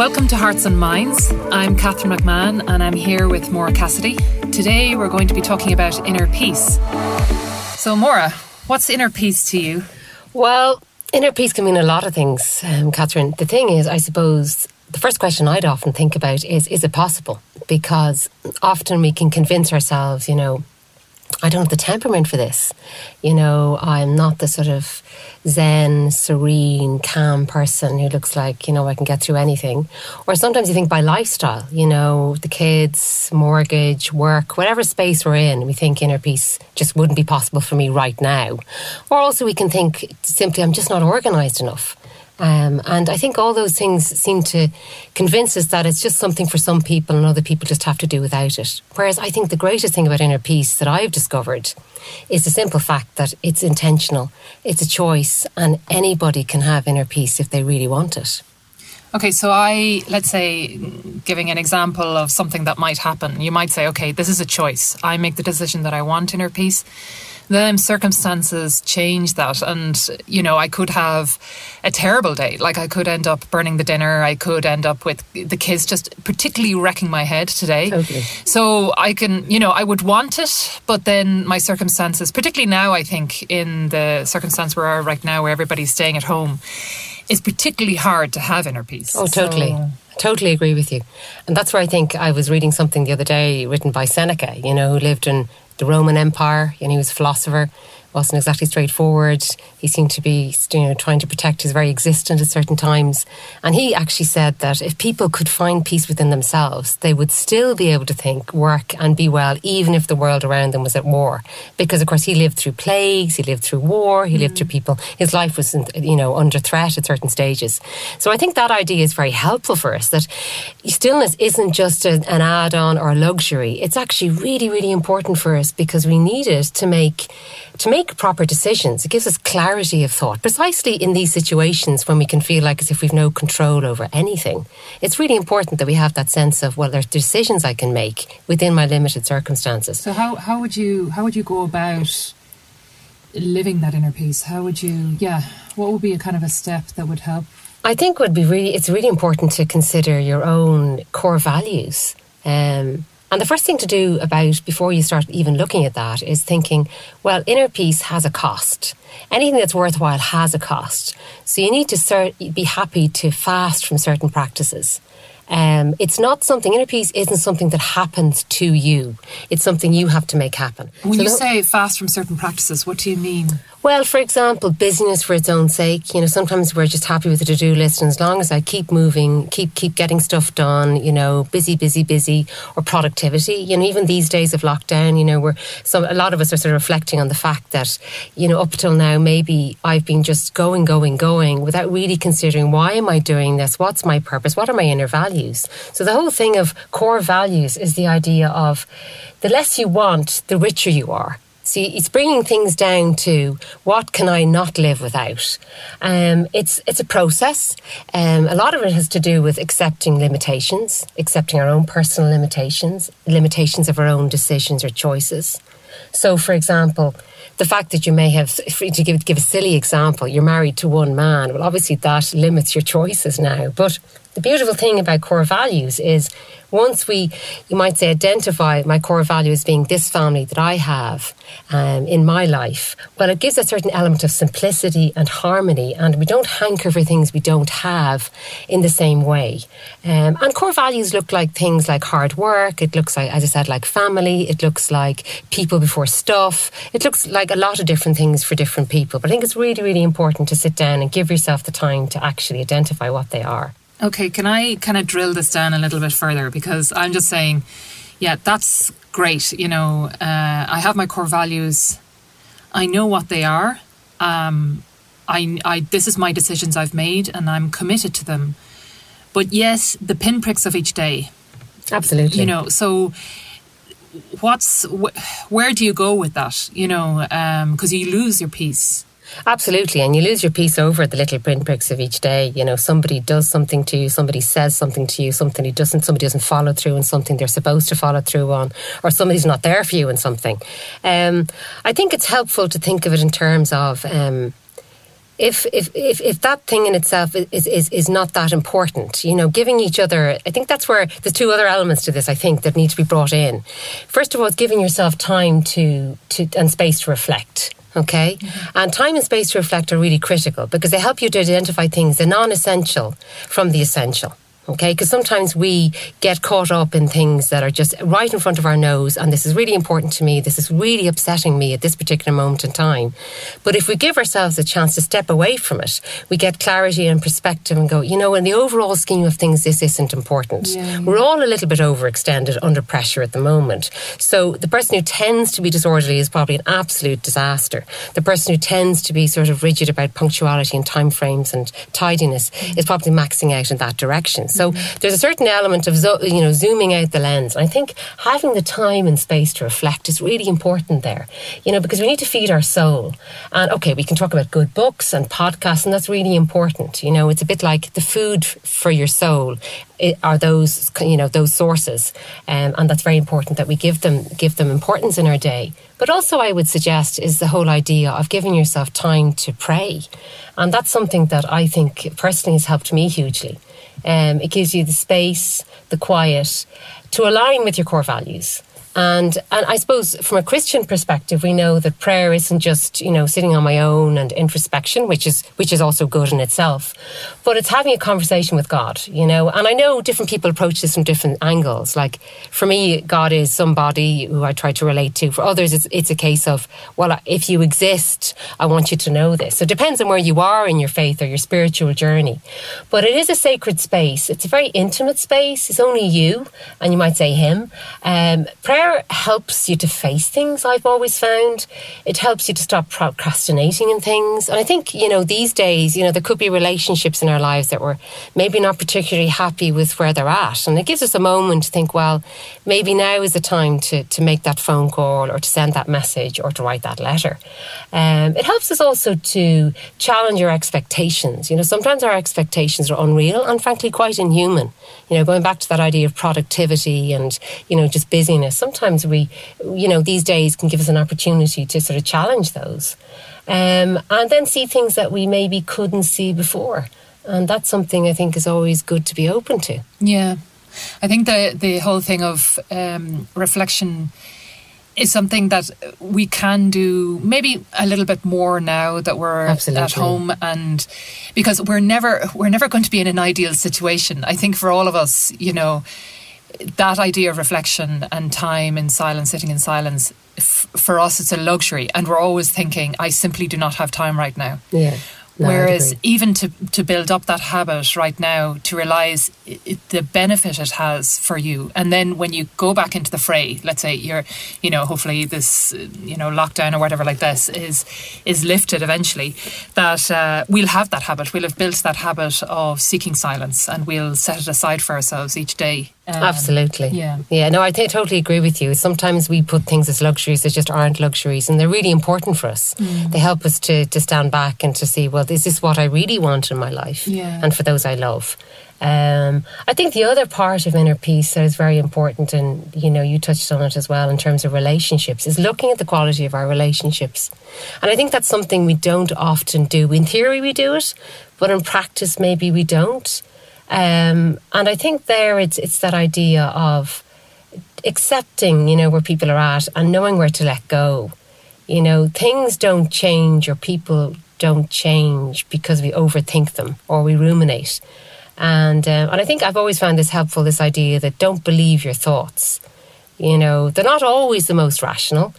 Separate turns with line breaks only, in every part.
Welcome to Hearts and Minds. I'm Catherine McMahon and I'm here with Maura Cassidy. Today we're going to be talking about inner peace. So, Maura, what's inner peace to you?
Well, inner peace can mean a lot of things, um, Catherine. The thing is, I suppose the first question I'd often think about is is it possible? Because often we can convince ourselves, you know, I don't have the temperament for this. You know, I'm not the sort of zen, serene, calm person who looks like, you know, I can get through anything. Or sometimes you think by lifestyle, you know, the kids, mortgage, work, whatever space we're in, we think inner peace just wouldn't be possible for me right now. Or also we can think simply, I'm just not organized enough. Um, and I think all those things seem to convince us that it's just something for some people and other people just have to do without it. Whereas I think the greatest thing about inner peace that I've discovered is the simple fact that it's intentional, it's a choice, and anybody can have inner peace if they really want it.
Okay, so I, let's say, giving an example of something that might happen, you might say, okay, this is a choice. I make the decision that I want inner peace then circumstances change that. And you know i could have a terrible day. Like i could end up burning the dinner. I could end up with the kids just particularly wrecking my head today.
Totally.
so i can you know i would want it but then my circumstances particularly now i think in the circumstance we are right now where everybody's staying at home it's particularly hard to have inner peace.
Oh totally. So, totally agree with you. And that's where I think I was reading something the other day written by Seneca, you know, who lived in the Roman Empire, and he was a philosopher wasn't exactly straightforward. He seemed to be you know, trying to protect his very existence at certain times. And he actually said that if people could find peace within themselves, they would still be able to think, work, and be well, even if the world around them was at war. Because, of course, he lived through plagues, he lived through war, he mm. lived through people. His life was, you know, under threat at certain stages. So I think that idea is very helpful for us that stillness isn't just a, an add on or a luxury. It's actually really, really important for us because we need it to make to make proper decisions. It gives us clarity of thought, precisely in these situations when we can feel like as if we've no control over anything. It's really important that we have that sense of, well, there's decisions I can make within my limited circumstances.
So how, how would you how would you go about living that inner peace? How would you yeah, what would be a kind of a step that would help?
I think would be really it's really important to consider your own core values. Um, and the first thing to do about before you start even looking at that is thinking, well, inner peace has a cost. Anything that's worthwhile has a cost. So you need to cert- be happy to fast from certain practices. Um, it's not something, inner peace isn't something that happens to you. It's something you have to make happen.
When so you say fast from certain practices, what do you mean?
Well, for example, busyness for its own sake. You know, sometimes we're just happy with the to-do list, and as long as I keep moving, keep keep getting stuff done, you know, busy, busy, busy, or productivity. You know, even these days of lockdown, you know, we're so a lot of us are sort of reflecting on the fact that you know, up till now, maybe I've been just going, going, going without really considering why am I doing this? What's my purpose? What are my inner values? So the whole thing of core values is the idea of the less you want, the richer you are. See, it's bringing things down to what can I not live without. Um, it's it's a process. Um, a lot of it has to do with accepting limitations, accepting our own personal limitations, limitations of our own decisions or choices. So, for example, the fact that you may have, to give, give a silly example, you're married to one man, well, obviously that limits your choices now. But the beautiful thing about core values is once we, you might say, identify my core value as being this family that I have um, in my life, well, it gives a certain element of simplicity and harmony, and we don't hanker for things we don't have in the same way. Um, and core values look like things like hard work, it looks like, as I said, like family, it looks like people before stuff, it looks like a lot of different things for different people. But I think it's really, really important to sit down and give yourself the time to actually identify what they are.
Okay, can I kind of drill this down a little bit further? Because I'm just saying, yeah, that's great. You know, uh, I have my core values. I know what they are. Um, I, I, this is my decisions I've made, and I'm committed to them. But yes, the pinpricks of each day.
Absolutely.
You know, so what's wh- where do you go with that? You know, because um, you lose your peace
Absolutely, and you lose your peace over the little print pinpricks of each day. You know, somebody does something to you, somebody says something to you, something he doesn't, somebody doesn't follow through on something they're supposed to follow through on, or somebody's not there for you in something. Um, I think it's helpful to think of it in terms of um, if, if, if, if that thing in itself is, is, is not that important, you know, giving each other, I think that's where there's two other elements to this, I think, that need to be brought in. First of all, it's giving yourself time to, to and space to reflect. Okay. Mm-hmm. And time and space to reflect are really critical because they help you to identify things, the non essential from the essential okay? Because sometimes we get caught up in things that are just right in front of our nose, and this is really important to me, this is really upsetting me at this particular moment in time. But if we give ourselves a chance to step away from it, we get clarity and perspective and go, you know, in the overall scheme of things, this isn't important. Yeah. We're all a little bit overextended under pressure at the moment. So the person who tends to be disorderly is probably an absolute disaster. The person who tends to be sort of rigid about punctuality and time frames and tidiness is probably maxing out in that direction. So so there's a certain element of you know zooming out the lens. And I think having the time and space to reflect is really important there. You know, because we need to feed our soul. And okay, we can talk about good books and podcasts, and that's really important. You know, it's a bit like the food for your soul it, are those you know those sources, um, and that's very important that we give them give them importance in our day. But also, I would suggest is the whole idea of giving yourself time to pray, and that's something that I think personally has helped me hugely. Um, it gives you the space, the quiet to align with your core values. And and I suppose from a Christian perspective, we know that prayer isn't just you know sitting on my own and introspection, which is which is also good in itself, but it's having a conversation with God, you know. And I know different people approach this from different angles. Like for me, God is somebody who I try to relate to. For others, it's it's a case of well, if you exist, I want you to know this. So it depends on where you are in your faith or your spiritual journey. But it is a sacred space. It's a very intimate space. It's only you, and you might say Him. Um, prayer prayer helps you to face things, I've always found. It helps you to stop procrastinating in things. And I think, you know, these days, you know, there could be relationships in our lives that we're maybe not particularly happy with where they're at. And it gives us a moment to think, well, maybe now is the time to, to make that phone call or to send that message or to write that letter. Um, it helps us also to challenge our expectations. You know, sometimes our expectations are unreal and frankly quite inhuman. You know, going back to that idea of productivity and, you know, just busyness sometimes we, you know, these days can give us an opportunity to sort of challenge those. Um, and then see things that we maybe couldn't see before. And that's something I think is always good to be open to.
Yeah. I think the, the whole thing of um, reflection is something that we can do maybe a little bit more now that we're Absolutely. at home and because we're never we're never going to be in an ideal situation i think for all of us you know that idea of reflection and time in silence, sitting in silence, f- for us, it's a luxury. And we're always thinking, I simply do not have time right now.
Yeah.
No, Whereas even to, to build up that habit right now, to realize it, the benefit it has for you, and then when you go back into the fray, let's say you're, you know, hopefully this, you know, lockdown or whatever like this is is lifted eventually, that uh, we'll have that habit. We'll have built that habit of seeking silence, and we'll set it aside for ourselves each day
um, Absolutely. Yeah. Yeah. No, I th- totally agree with you. Sometimes we put things as luxuries that just aren't luxuries, and they're really important for us. Mm. They help us to, to stand back and to see, well, is this what I really want in my life?
Yeah.
And for those I love. Um, I think the other part of inner peace that is very important, and you know, you touched on it as well in terms of relationships, is looking at the quality of our relationships. And I think that's something we don't often do. In theory, we do it, but in practice, maybe we don't. Um, and I think there it's it's that idea of accepting, you know, where people are at and knowing where to let go. You know, things don't change or people don't change because we overthink them or we ruminate. And uh, and I think I've always found this helpful. This idea that don't believe your thoughts. You know, they're not always the most rational,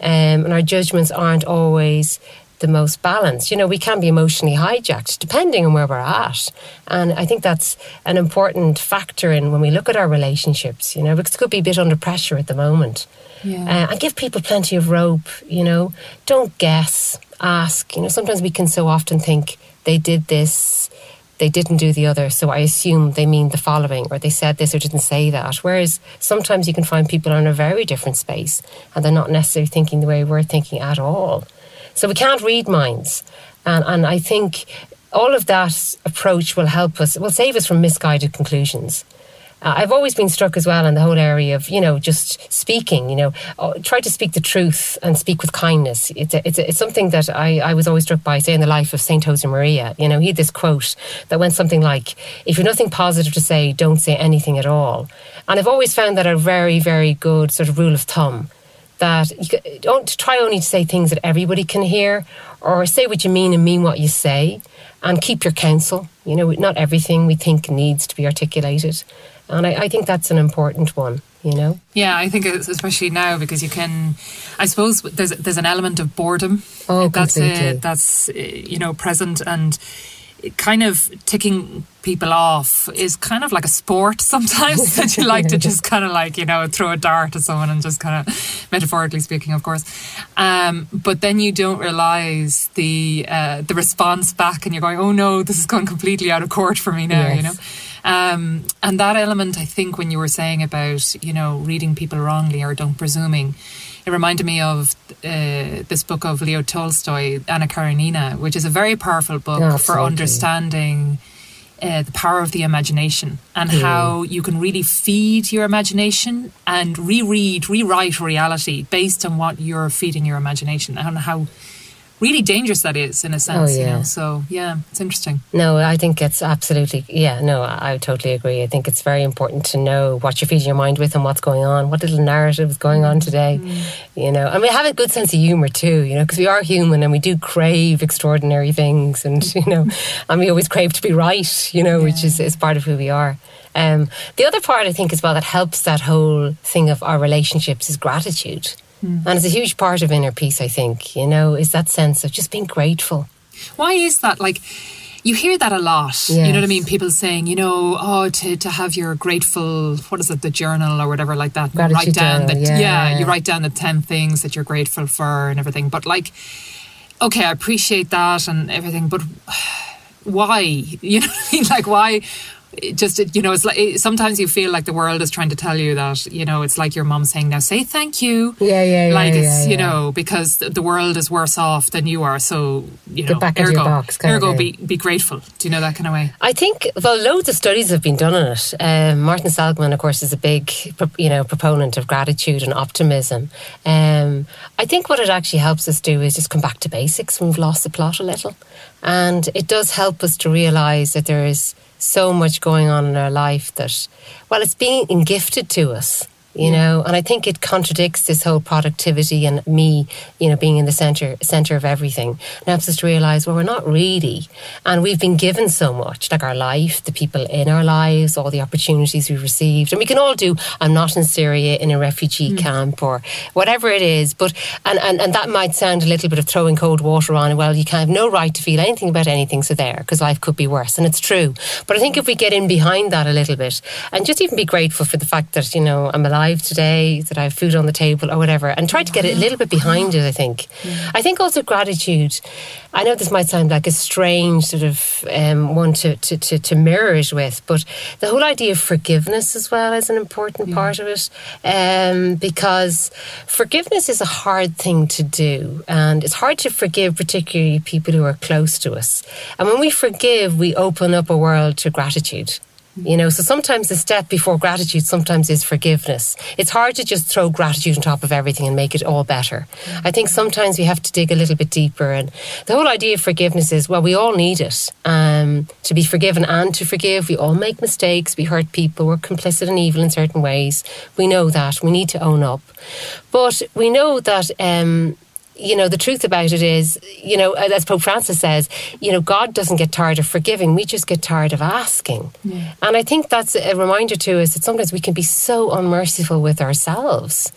um, and our judgments aren't always the most balanced. You know, we can be emotionally hijacked depending on where we're at. And I think that's an important factor in when we look at our relationships, you know, because it could be a bit under pressure at the moment. Yeah. Uh, and give people plenty of rope, you know. Don't guess, ask. You know, sometimes we can so often think they did this, they didn't do the other, so I assume they mean the following, or they said this or didn't say that. Whereas sometimes you can find people are in a very different space and they're not necessarily thinking the way we're thinking at all. So we can't read minds. And, and I think all of that approach will help us, will save us from misguided conclusions. Uh, I've always been struck as well in the whole area of, you know, just speaking, you know, oh, try to speak the truth and speak with kindness. It's, a, it's, a, it's something that I, I was always struck by, say, in the life of St. Josemaria. You know, he had this quote that went something like, if you've nothing positive to say, don't say anything at all. And I've always found that a very, very good sort of rule of thumb that you don't try only to say things that everybody can hear or say what you mean and mean what you say and keep your counsel. You know, not everything we think needs to be articulated. And I, I think that's an important one you know
yeah i think especially now because you can i suppose there's there's an element of boredom
oh
that's
a,
that's eh, you know present and kind of ticking people off is kind of like a sport sometimes that you like to just kind of like you know throw a dart at someone and just kind of metaphorically speaking of course um, but then you don't realize the uh, the response back and you're going oh no this is going completely out of court for me now
yes.
you know um, and that element I think when you were saying about you know reading people wrongly or don't presuming it reminded me of uh, this book of Leo Tolstoy, Anna Karenina, which is a very powerful book
oh,
for understanding uh, the power of the imagination and mm. how you can really feed your imagination and reread, rewrite reality based on what you're feeding your imagination and how really dangerous that is in a sense.
Oh, yeah.
You know? So yeah, it's interesting.
No, I think it's absolutely yeah. No, I, I, totally agree. I think it's very important to know what you're feeding your mind with and what's going on, what little narrative is going on today. Mm. You know, and we have a good sense of humor too. You know, because we are human and we do crave extraordinary things, and you know, and we always crave to be right. You know, yeah. which is is part of who we are. Um, the other part I think as well that helps that whole thing of our relationships is gratitude. Mm. And it's a huge part of inner peace, I think, you know, is that sense of just being grateful.
Why is that? Like, you hear that a lot. Yes. You know what I mean? People saying, you know, oh, to, to have your grateful, what is it, the journal or whatever like that. Write down the,
yeah.
yeah, you write down the 10 things that you're grateful for and everything. But like, okay, I appreciate that and everything, but why? You know, like why? Just you know it's like sometimes you feel like the world is trying to tell you that you know it's like your mom saying now say thank you.
Yeah yeah,
like
yeah,
it's
yeah,
you know because the world is worse off than you are so you know
Get back
ergo,
your box,
ergo be, be grateful. Do you know that kind of way?
I think well loads of studies have been done on it. Um, Martin Seligman of course is a big you know proponent of gratitude and optimism. Um, I think what it actually helps us do is just come back to basics. When we've lost the plot a little. And it does help us to realise that there is so much going on in our life that, well, it's being gifted to us you know? And i think it contradicts this whole productivity and me you know being in the center center of everything. Helps us to realize well we're not really. And we've been given so much like our life the people in our lives all the opportunities we've received. And we can all do i'm not in syria in a refugee mm. camp or whatever it is but and, and and that might sound a little bit of throwing cold water on well you can have no right to feel anything about anything so there because life could be worse and it's true. But i think if we get in behind that a little bit and just even be grateful for the fact that you know i'm alive alive today, that I have food on the table or whatever, and try to get it a little bit behind it, I think. Yeah. I think also gratitude. I know this might sound like a strange sort of um, one to, to, to, to, mirror it with, but the whole idea of forgiveness as well is an important yeah. part of it um, because forgiveness is a hard thing to do, and it's hard to forgive, particularly people who are close to us. And when we forgive, we open up a world to gratitude. You know, so sometimes the step before gratitude sometimes is forgiveness. It's hard to just throw gratitude on top of everything and make it all better. I think sometimes we have to dig a little bit deeper. And the whole idea of forgiveness is well, we all need it um, to be forgiven and to forgive. We all make mistakes. We hurt people. We're complicit in evil in certain ways. We know that. We need to own up. But we know that. Um, you know, the truth about it is, you know, as Pope Francis says, you know, God doesn't get tired of forgiving. We just get tired of asking. Yeah. And I think that's a reminder to us that sometimes we can be so unmerciful with ourselves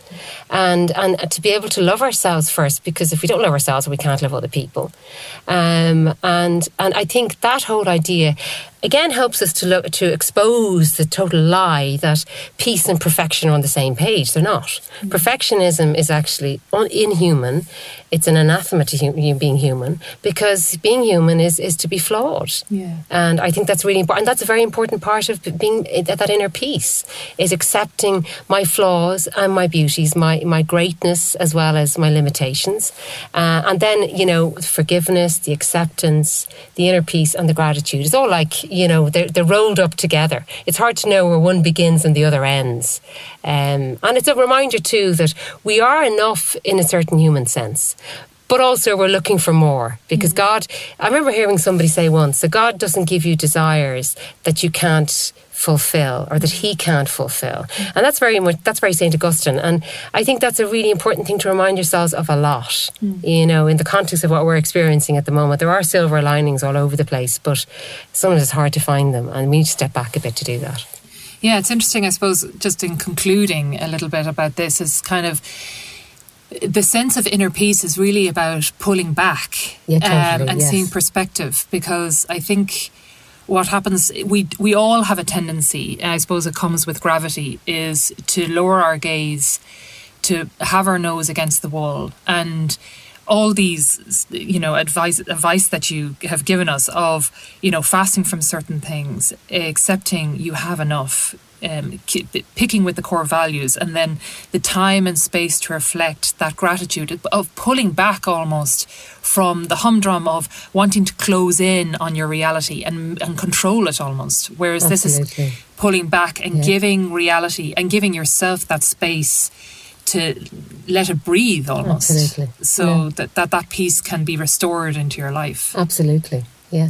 and, and to be able to love ourselves first, because if we don't love ourselves, we can't love other people. Um, and, and I think that whole idea, again helps us to look to expose the total lie that peace and perfection are on the same page. They're not. Mm-hmm. Perfectionism is actually inhuman. It's an anathema to hum- being human because being human is is to be flawed.
Yeah.
And I think that's really important. And that's a very important part of being that inner peace is accepting my flaws and my beauties, my my greatness as well as my limitations, uh, and then you know forgiveness, the acceptance, the inner peace, and the gratitude. It's all like You know, they're, they're rolled up together. It's hard to know where one begins and the other ends. Um, and it's a reminder, too, that we are enough in a certain human sense but also we're looking for more because mm. God, I remember hearing somebody say once that God doesn't give you desires that you can't fulfill or that he can't fulfill. And that's very much that's very Saint Augustine. And I think that's a really important thing to remind yourselves of a lot. Mm. You know, in the context of what we're experiencing at the moment. There are silver linings all over the place, but sometimes it's hard to find them and we need to step back a bit to do that.
Yeah, it's interesting, I suppose, just in concluding a little bit about this is kind of the sense of inner peace is really about pulling back
yeah, totally,
um, and
yes.
seeing perspective because I think what happens we we all have a tendency and i suppose it comes with gravity is to lower our gaze to have our nose against the wall. And all these you know advice advice that you have given us of you know fasting from certain things accepting you have enough um, picking with the core values and then the time and space to reflect that gratitude of pulling back almost from the humdrum of wanting to close in on your reality and, and control it almost whereas
Absolutely.
this is pulling back and yeah. giving reality and giving yourself that space to let it breathe almost
Absolutely.
so yeah. that, that that peace can be restored into your life
Absolutely. Yeah.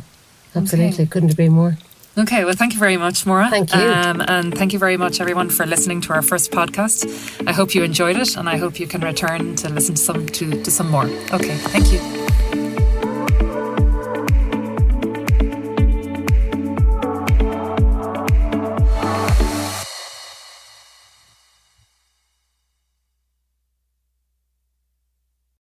Absolutely. Okay. Couldn't agree more.
Okay, well, thank you very much, Maura.
Thank you.
Um, and thank you very much, everyone, for listening to our first podcast. I hope you enjoyed it, and I hope you can return to listen to some to, to some more. Okay, thank you.